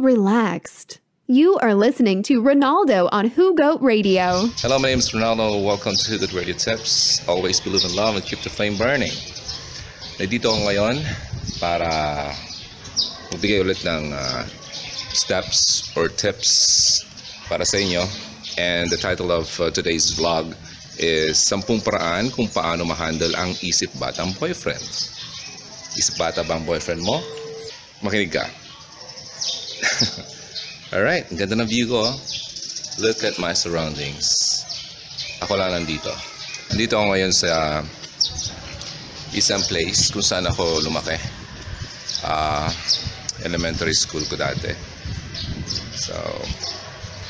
relaxed. You are listening to Ronaldo on Who Goat Radio. Hello, my name is Ronaldo. Welcome to the Radio Tips. Always believe in love and keep the flame burning. Nandito ako ngayon para magbigay ulit ng uh, steps or tips para sa inyo. And the title of uh, today's vlog is 10 paraan kung paano ma-handle ang isip batang boyfriend. Isip bata ba ang boyfriend mo? Makinig ka. Alright, ganda ng view ko. oh. Look at my surroundings. Ako lang nandito. Nandito ako ngayon sa isang place kung saan ako lumaki. Ah, elementary school ko dati. So,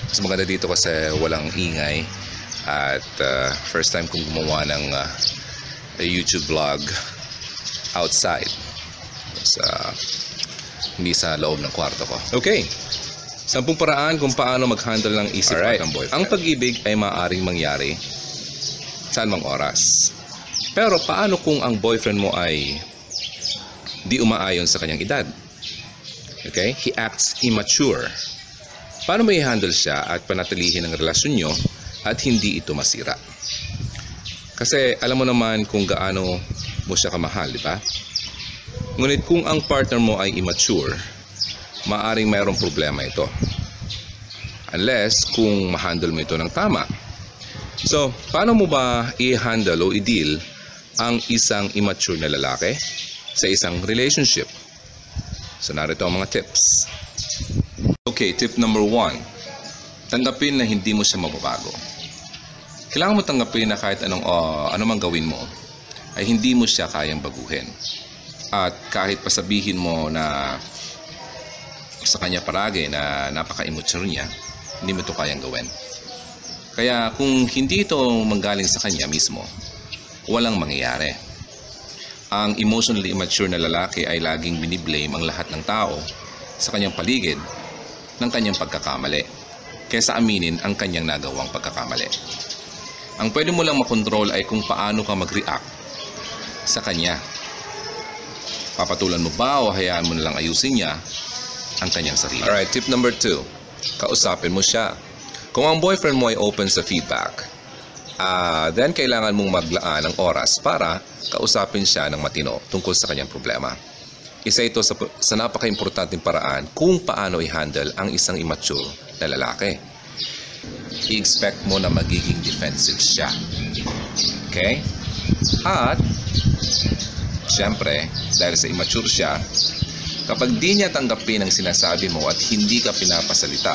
mas maganda dito kasi walang ingay at ah, first time kong gumawa ng ah, a YouTube vlog outside sa hindi sa loob ng kwarto ko. Okay. Sampung paraan kung paano mag-handle ng isip Alright. ng boyfriend. Ang pag-ibig ay maaaring mangyari saan mang oras. Pero paano kung ang boyfriend mo ay di umaayon sa kanyang edad? Okay? He acts immature. Paano mo i-handle siya at panatilihin ang relasyon nyo at hindi ito masira? Kasi alam mo naman kung gaano mo siya kamahal, di ba? Ngunit kung ang partner mo ay immature, maaring mayroong problema ito. Unless kung ma-handle mo ito ng tama. So, paano mo ba i-handle o i-deal ang isang immature na lalaki sa isang relationship? So, narito ang mga tips. Okay, tip number one. Tanggapin na hindi mo siya mababago. Kailangan mo tanggapin na kahit anong, uh, anumang gawin mo, ay hindi mo siya kayang baguhin. At kahit pasabihin mo na sa kanya paragi na napaka-immature niya, hindi mo ito kayang gawin. Kaya kung hindi ito manggaling sa kanya mismo, walang mangyayari. Ang emotionally immature na lalaki ay laging biniblame ang lahat ng tao sa kanyang paligid ng kanyang pagkakamali kaysa aminin ang kanyang nagawang pagkakamali. Ang pwede mo lang makontrol ay kung paano ka mag-react sa kanya. Papatulan mo ba o hayaan mo na lang ayusin niya ang kanyang sarili? Alright, tip number two. Kausapin mo siya. Kung ang boyfriend mo ay open sa feedback, ah then kailangan mong maglaan ng oras para kausapin siya ng matino tungkol sa kanyang problema. Isa ito sa, sa napaka-importanting paraan kung paano i-handle ang isang immature na lalaki. I-expect mo na magiging defensive siya. Okay? At, syempre, dahil sa immature siya, kapag di niya tanggapin ang sinasabi mo at hindi ka pinapasalita,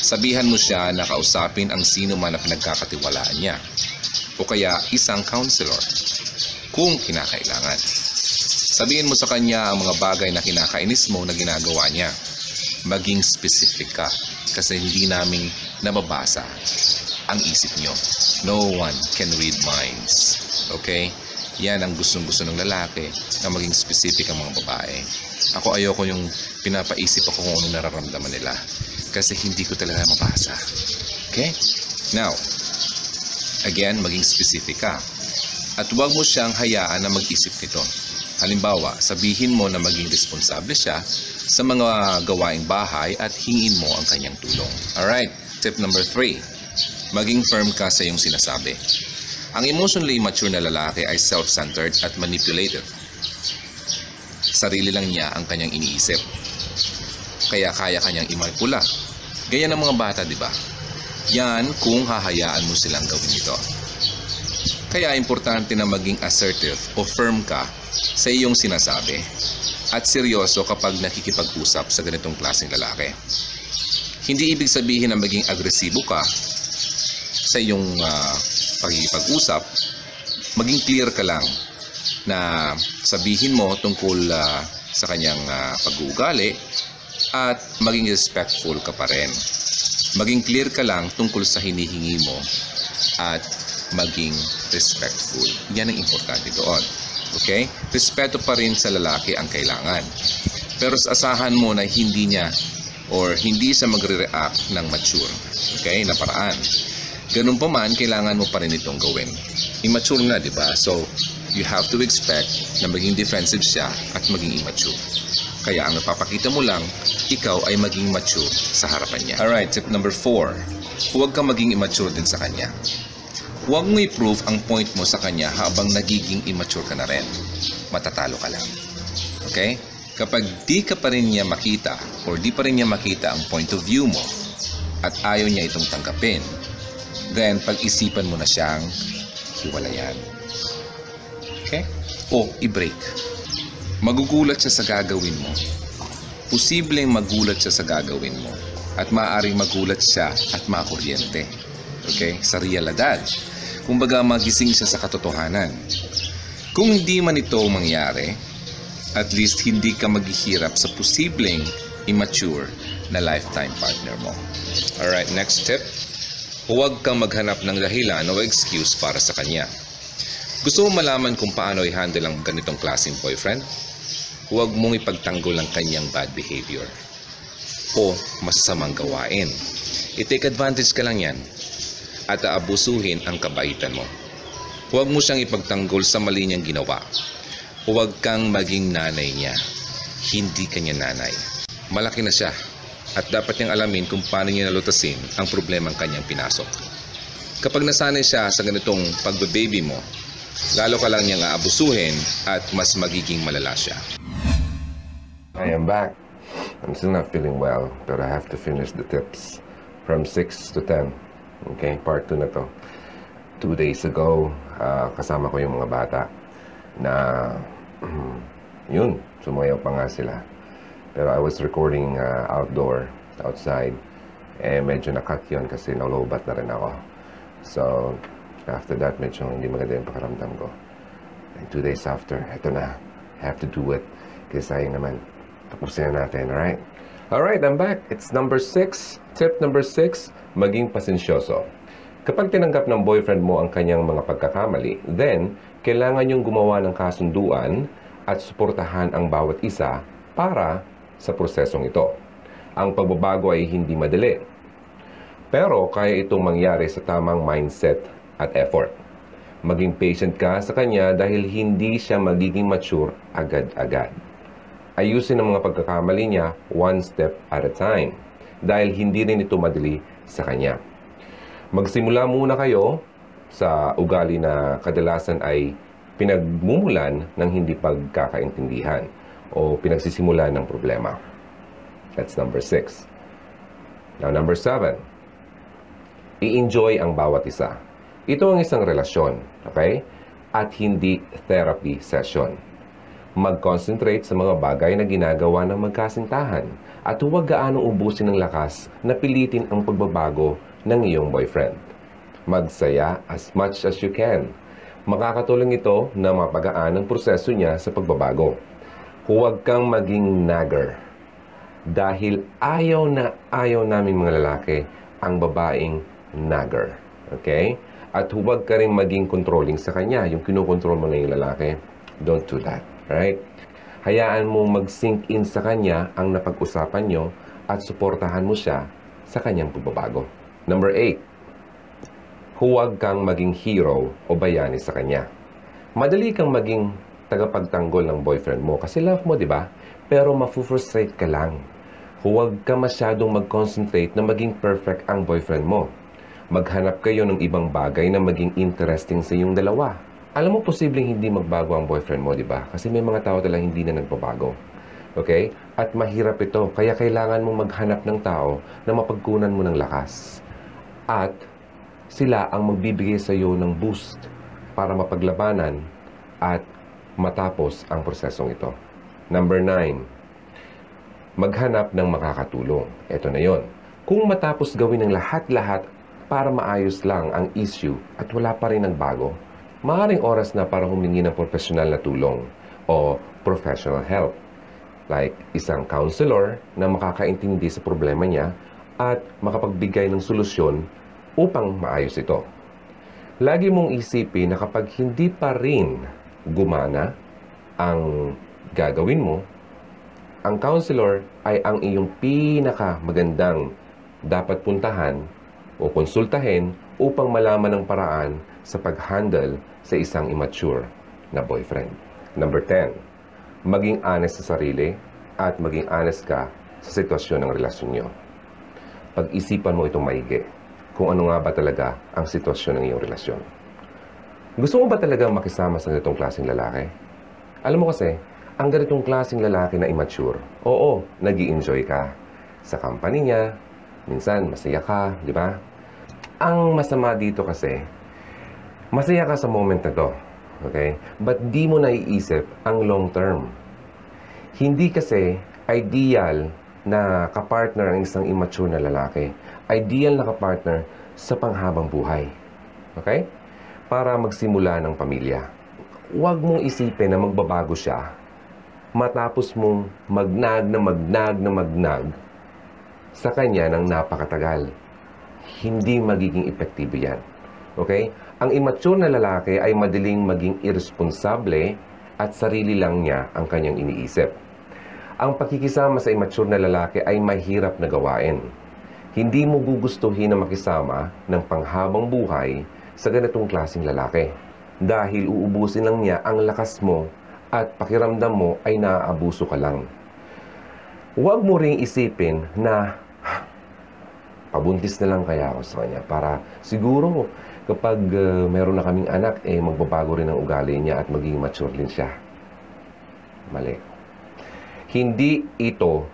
sabihan mo siya na kausapin ang sino man na pinagkakatiwalaan niya o kaya isang counselor kung kinakailangan. Sabihin mo sa kanya ang mga bagay na kinakainis mo na ginagawa niya. Maging specific ka kasi hindi namin nababasa ang isip niyo. No one can read minds. Okay? Yan ang gustong-gusto ng lalaki na maging specific ang mga babae. Ako ayoko yung pinapaisip ako kung anong nararamdaman nila kasi hindi ko talaga mabasa. Okay? Now, again, maging specific ka. At huwag mo siyang hayaan na mag-isip nito. Halimbawa, sabihin mo na maging responsable siya sa mga gawaing bahay at hingin mo ang kanyang tulong. Alright, tip number three. Maging firm ka sa iyong sinasabi. Ang emotionally mature na lalaki ay self-centered at manipulative. Sarili lang niya ang kanyang iniisip. Kaya kaya kanyang imanipula. Gaya ng mga bata, di ba? Yan kung hahayaan mo silang gawin ito. Kaya importante na maging assertive o firm ka sa iyong sinasabi at seryoso kapag nakikipag-usap sa ganitong klaseng lalaki. Hindi ibig sabihin na maging agresibo ka sa iyong uh, pagkikipag-usap, maging clear ka lang na sabihin mo tungkol uh, sa kanyang uh, pag-uugali at maging respectful ka pa rin. Maging clear ka lang tungkol sa hinihingi mo at maging respectful. Yan ang importante doon. Okay? Respeto pa rin sa lalaki ang kailangan. Pero asahan mo na hindi niya or hindi siya magre-react ng mature. Okay? Na paraan. Ganun pa man, kailangan mo pa rin itong gawin. Immature nga, di ba? So, you have to expect na maging defensive siya at maging immature. Kaya ang napapakita mo lang, ikaw ay maging mature sa harapan niya. Alright, tip number 4. Huwag kang maging immature din sa kanya. Huwag mo i-prove ang point mo sa kanya habang nagiging immature ka na rin. Matatalo ka lang. Okay? Kapag di ka pa rin niya makita or di pa rin niya makita ang point of view mo at ayaw niya itong tanggapin, then pag-isipan mo na siyang hiwalayan. Okay? O i-break. Magugulat siya sa gagawin mo. Posibleng magulat siya sa gagawin mo. At maaaring magulat siya at makuryente. Okay? Sa realidad. Kumbaga magising siya sa katotohanan. Kung hindi man ito mangyari, at least hindi ka maghihirap sa posibleng immature na lifetime partner mo. Alright, next tip. Huwag kang maghanap ng dahilan o excuse para sa kanya. Gusto mo malaman kung paano i-handle ang ganitong klaseng boyfriend? Huwag mong ipagtanggol ang kanyang bad behavior o masasamang gawain. I-take advantage ka lang yan at aabusuhin ang kabaitan mo. Huwag mo siyang ipagtanggol sa mali niyang ginawa. Huwag kang maging nanay niya. Hindi kanya nanay. Malaki na siya at dapat niyang alamin kung paano niya nalutasin ang problemang kanyang pinasok. Kapag nasanay siya sa ganitong pagbe-baby mo, lalo ka lang niyang aabusuhin at mas magiging malala siya. I am back. I'm still not feeling well, but I have to finish the tips from 6 to 10. Okay, part 2 na to. Two days ago, ah, kasama ko yung mga bata na yun, sumayaw pa nga sila. Pero I was recording ah, outdoor, outside. Eh, medyo nakat yun kasi naulobat na rin ako. So, after that, medyo hindi maganda yung pakiramdam ko. And two days after, eto na. Have to do it. Kasi sayang naman. Tapusin na natin, alright? Alright, I'm back. It's number six. Tip number six, maging pasensyoso. Kapag tinanggap ng boyfriend mo ang kanyang mga pagkakamali, then, kailangan yung gumawa ng kasunduan at suportahan ang bawat isa para sa prosesong ito. Ang pagbabago ay hindi madali. Pero kaya itong mangyari sa tamang mindset at effort. Maging patient ka sa kanya dahil hindi siya magiging mature agad-agad. Ayusin ang mga pagkakamali niya one step at a time dahil hindi rin ito madali sa kanya. Magsimula muna kayo sa ugali na kadalasan ay pinagmumulan ng hindi pagkakaintindihan o pinagsisimulan ng problema. That's number six. Now, number seven, i-enjoy ang bawat isa. Ito ang isang relasyon, okay? At hindi therapy session. Mag-concentrate sa mga bagay na ginagawa ng magkasintahan at huwag gaano ubusin ng lakas na pilitin ang pagbabago ng iyong boyfriend. Magsaya as much as you can. Makakatulong ito na mapagaan ang proseso niya sa pagbabago. Huwag kang maging nagger dahil ayaw na ayaw namin mga lalaki ang babaeng nagger. Okay? At huwag ka rin maging controlling sa kanya. Yung kinukontrol mo na yung lalaki, don't do that. Right? Hayaan mo mag-sink in sa kanya ang napag-usapan nyo at suportahan mo siya sa kanyang pagbabago. Number 8. Huwag kang maging hero o bayani sa kanya. Madali kang maging tagapagtanggol ng boyfriend mo kasi love mo, di ba? Pero mafu-frustrate ka lang. Huwag ka masyadong mag-concentrate na maging perfect ang boyfriend mo. Maghanap kayo ng ibang bagay na maging interesting sa iyong dalawa. Alam mo, posibleng hindi magbago ang boyfriend mo, di ba? Kasi may mga tao talagang hindi na nagbabago. Okay? At mahirap ito, kaya kailangan mo maghanap ng tao na mapagkunan mo ng lakas. At sila ang magbibigay sa iyo ng boost para mapaglabanan at matapos ang prosesong ito. Number 9, maghanap ng makakatulong. Ito na yon. Kung matapos gawin ng lahat-lahat para maayos lang ang issue at wala pa rin nagbago, maaaring oras na para humingi ng profesional na tulong o professional help like isang counselor na makakaintindi sa problema niya at makapagbigay ng solusyon upang maayos ito. Lagi mong isipin na kapag hindi pa rin gumana ang gagawin mo, ang counselor ay ang iyong pinaka magandang dapat puntahan o konsultahin upang malaman ang paraan sa pag-handle sa isang immature na boyfriend. Number 10, maging honest sa sarili at maging honest ka sa sitwasyon ng relasyon nyo. Pag-isipan mo itong maigi kung ano nga ba talaga ang sitwasyon ng iyong relasyon. Gusto mo ba talaga makisama sa ganitong klaseng lalaki? Alam mo kasi, ang ganitong klaseng lalaki na immature, oo, nag enjoy ka sa company niya, minsan masaya ka, di ba? Ang masama dito kasi, masaya ka sa moment na to, okay? But di mo naiisip ang long term. Hindi kasi ideal na kapartner ang isang immature na lalaki. Ideal na kapartner sa panghabang buhay. Okay? Para magsimula ng pamilya. Huwag mong isipin na magbabago siya matapos mong magnag na magnag na magnag sa kanya ng napakatagal. Hindi magiging epektibo yan. Okay? Ang immature na lalaki ay madaling maging irresponsable at sarili lang niya ang kanyang iniisip. Ang pakikisama sa immature na lalaki ay mahirap na gawain. Hindi mo gugustuhin na makisama ng panghabang buhay sa ganitong klaseng lalaki dahil uubusin lang niya ang lakas mo at pakiramdam mo ay naaabuso ka lang. Huwag mo ring isipin na "Ah, pabuntis na lang kaya ako sa kanya para siguro kapag uh, meron na kaming anak, eh magbabago rin ang ugali niya at maging mature din siya. Mali. Hindi ito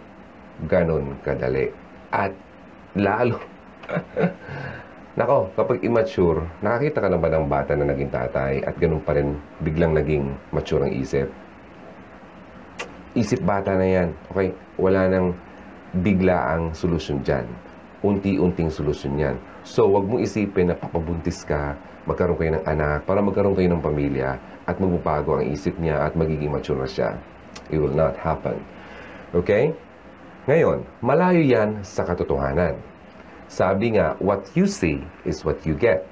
ganun kadali. At lalo, Nako, kapag immature, nakakita ka na ba ng bata na naging tatay at ganun pa rin biglang naging mature ang isip? Isip bata na yan. Okay? Wala nang bigla ang solusyon dyan. Unti-unting solusyon yan. So, wag mong isipin na papabuntis ka, magkaroon kayo ng anak, para magkaroon kayo ng pamilya, at magbabago ang isip niya at magiging mature na siya. It will not happen. Okay? Ngayon, malayo yan sa katotohanan. Sabi nga, what you see is what you get.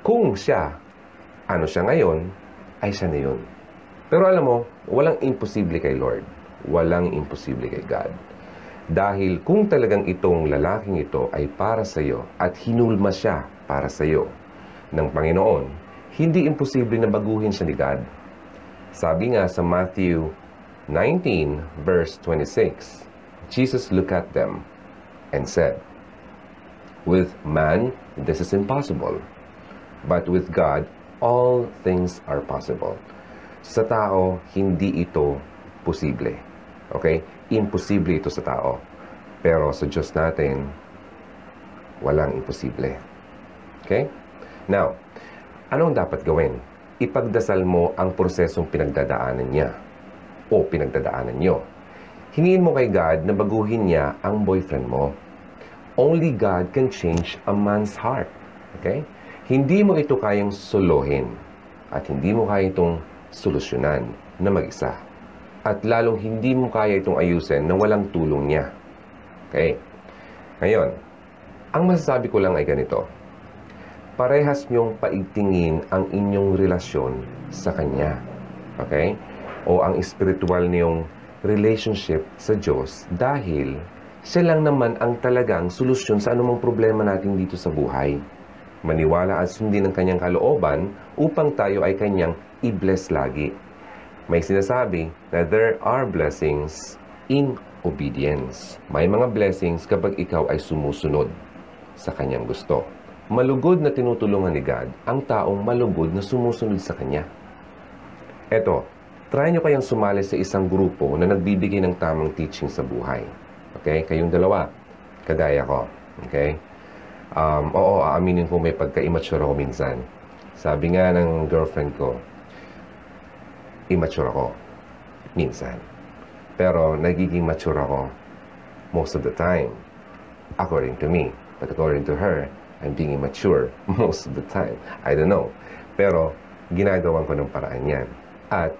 Kung siya, ano siya ngayon, ay siya na yun. Pero alam mo, walang imposible kay Lord. Walang imposible kay God. Dahil kung talagang itong lalaking ito ay para sa iyo at hinulma siya para sa iyo ng Panginoon, hindi imposible na baguhin siya ni God. Sabi nga sa Matthew 19 verse 26, Jesus looked at them and said, With man, this is impossible. But with God, all things are possible. Sa tao, hindi ito posible. Okay? Imposible ito sa tao. Pero sa Diyos natin, walang imposible. Okay? Now, anong dapat gawin? Ipagdasal mo ang prosesong pinagdadaanan niya o pinagdadaanan niyo. Hingin mo kay God na baguhin niya ang boyfriend mo. Only God can change a man's heart. Okay? Hindi mo ito kayang solohin at hindi mo kaya itong solusyonan na mag-isa. At lalong hindi mo kaya itong ayusin na walang tulong niya. Okay? Ngayon, ang masasabi ko lang ay ganito. Parehas niyong paigtingin ang inyong relasyon sa Kanya. Okay? O ang spiritual niyong relationship sa Diyos dahil siya lang naman ang talagang solusyon sa anumang problema natin dito sa buhay. Maniwala at sundin ang kanyang kalooban upang tayo ay kanyang i-bless lagi. May sinasabi na there are blessings in obedience. May mga blessings kapag ikaw ay sumusunod sa kanyang gusto. Malugod na tinutulungan ni God ang taong malugod na sumusunod sa kanya. Eto, try nyo kayang sumali sa isang grupo na nagbibigay ng tamang teaching sa buhay. Okay? Kayong dalawa. Kagaya ko. Okay? Um, oo, aaminin ko may pagka-immature ako minsan. Sabi nga ng girlfriend ko, immature ako. Minsan. Pero nagiging mature ako most of the time. According to me. But according to her, I'm being immature most of the time. I don't know. Pero ginagawan ko ng paraan yan. At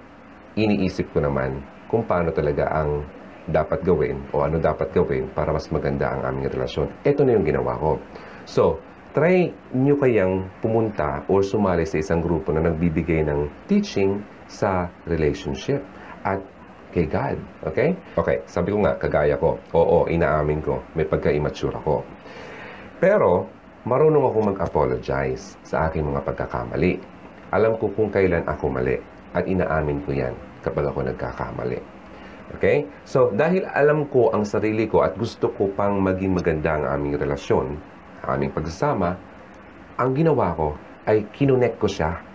iniisip ko naman kung paano talaga ang dapat gawin o ano dapat gawin para mas maganda ang aming relasyon. Ito na yung ginawa ko. So, try nyo kayang pumunta or sumali sa isang grupo na nagbibigay ng teaching sa relationship at kay God. Okay? Okay, sabi ko nga, kagaya ko. Oo, inaamin ko, may pagka-immature ako. Pero, marunong ako mag-apologize sa aking mga pagkakamali. Alam ko kung kailan ako mali at inaamin ko yan kapag ako nagkakamali. Okay? So, dahil alam ko ang sarili ko at gusto ko pang maging maganda ang aming relasyon, ang aming pagsasama, ang ginawa ko ay kinonect ko siya,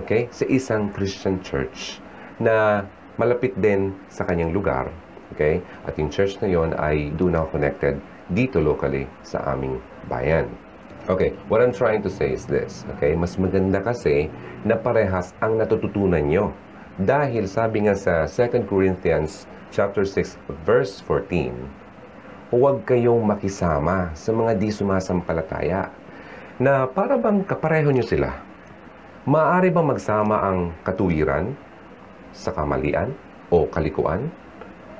okay, sa isang Christian church na malapit din sa kanyang lugar, okay? At yung church na yon ay doon ako connected dito locally sa aming bayan. Okay, what I'm trying to say is this, okay? Mas maganda kasi na parehas ang natututunan nyo. Dahil sabi nga sa 2 Corinthians chapter 6 verse 14, huwag kayong makisama sa mga di sumasampalataya na para bang kapareho nyo sila. Maaari bang magsama ang katuwiran sa kamalian o kalikuan?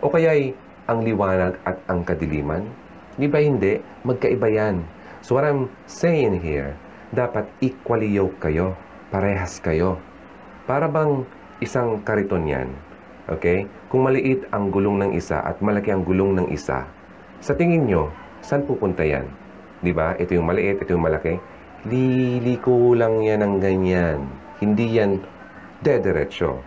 O kaya'y ang liwanag at ang kadiliman? Di ba hindi? Magkaiba yan. So what I'm saying here, dapat equally yoked kayo. Parehas kayo. Para bang isang kariton yan. Okay? Kung maliit ang gulong ng isa at malaki ang gulong ng isa, sa tingin nyo, saan pupunta yan? Di ba? Ito yung maliit, ito yung malaki. Liliko lang yan ng ganyan. Hindi yan dederecho.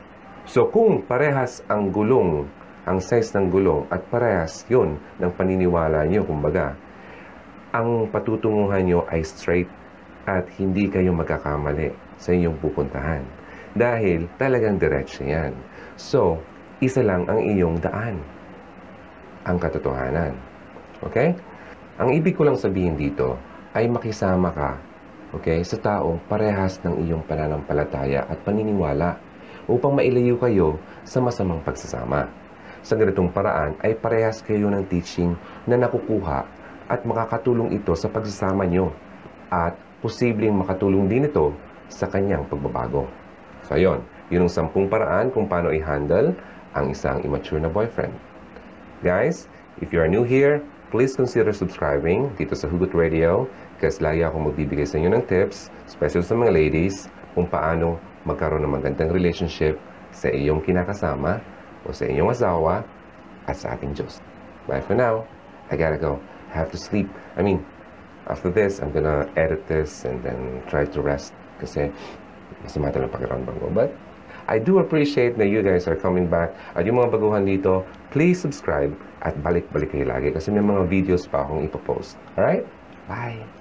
So kung parehas ang gulong, ang size ng gulong at parehas yun ng paniniwala nyo, kumbaga, ang patutunguhan nyo ay straight at hindi kayo magkakamali sa inyong pupuntahan. Dahil talagang diretso yan. So, isa lang ang iyong daan. Ang katotohanan. Okay? Ang ibig ko lang sabihin dito ay makisama ka okay, sa taong parehas ng iyong pananampalataya at paniniwala upang mailayo kayo sa masamang pagsasama. Sa ganitong paraan ay parehas kayo ng teaching na nakukuha at makakatulong ito sa pagsasama nyo at posibleng makatulong din ito sa kanyang pagbabago. So, ayun. Yun ang sampung paraan kung paano i-handle ang isang immature na boyfriend. Guys, if you are new here, please consider subscribing dito sa Hugot Radio kasi lagi ako magbibigay sa inyo ng tips, especially sa mga ladies, kung paano magkaroon ng magandang relationship sa iyong kinakasama o sa iyong asawa at sa ating Diyos. Bye for now. I gotta go. I have to sleep. I mean, after this, I'm gonna edit this and then try to rest kasi masama talagang pakiramdam ko. But I do appreciate na you guys are coming back. At yung mga baguhan dito, please subscribe at balik-balik kayo lagi kasi may mga videos pa akong ipopost. Alright? Bye!